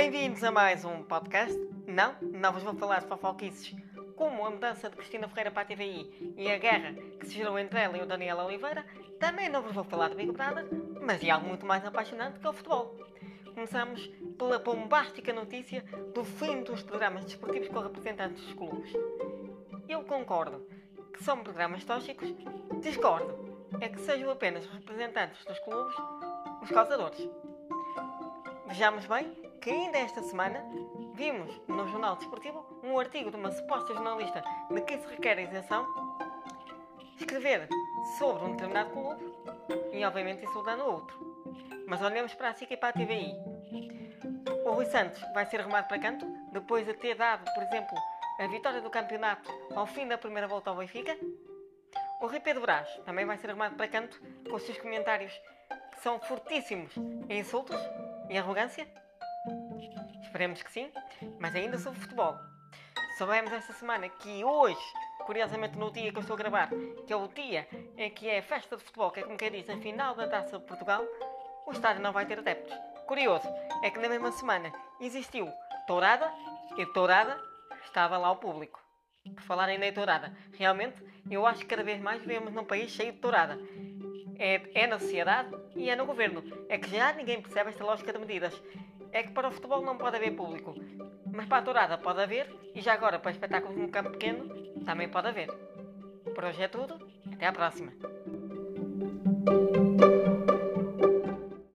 Bem-vindos a mais um podcast. Não, não vos vou falar de fofoquices como a mudança de Cristina Ferreira para a TVI e a guerra que se gerou entre ela e o Daniel Oliveira. Também não vos vou falar de Big Brother, mas de algo muito mais apaixonante que o futebol. Começamos pela bombástica notícia do fim dos programas desportivos com representantes dos clubes. Eu concordo que são programas tóxicos, discordo é que sejam apenas representantes dos clubes os causadores. Vejamos bem que ainda esta semana vimos no Jornal Desportivo um artigo de uma suposta jornalista de que se requer a isenção escrever sobre um determinado clube e obviamente insultando o outro. Mas olhamos para a SIC e para a TVI. O Rui Santos vai ser arrumado para canto depois de ter dado, por exemplo, a vitória do campeonato ao fim da primeira volta ao Benfica? O Rui Pedro Brás também vai ser arrumado para canto com os seus comentários que são fortíssimos em insultos e arrogância? Esperemos que sim, mas ainda sobre futebol. Soubemos esta semana que hoje, curiosamente no dia que eu estou a gravar, que é o dia em que é a festa de futebol, que é como quem diz, a final da Taça de Portugal, o estádio não vai ter adeptos. Curioso é que na mesma semana existiu Tourada e Tourada estava lá o público. Por falar em tourada, realmente eu acho que cada vez mais vivemos num país cheio de tourada. É, é na sociedade e é no governo. É que já ninguém percebe esta lógica de medidas. É que para o futebol não pode haver público, mas para a tourada pode haver e já agora para espetáculos num campo pequeno também pode haver. Por hoje é tudo, até à próxima.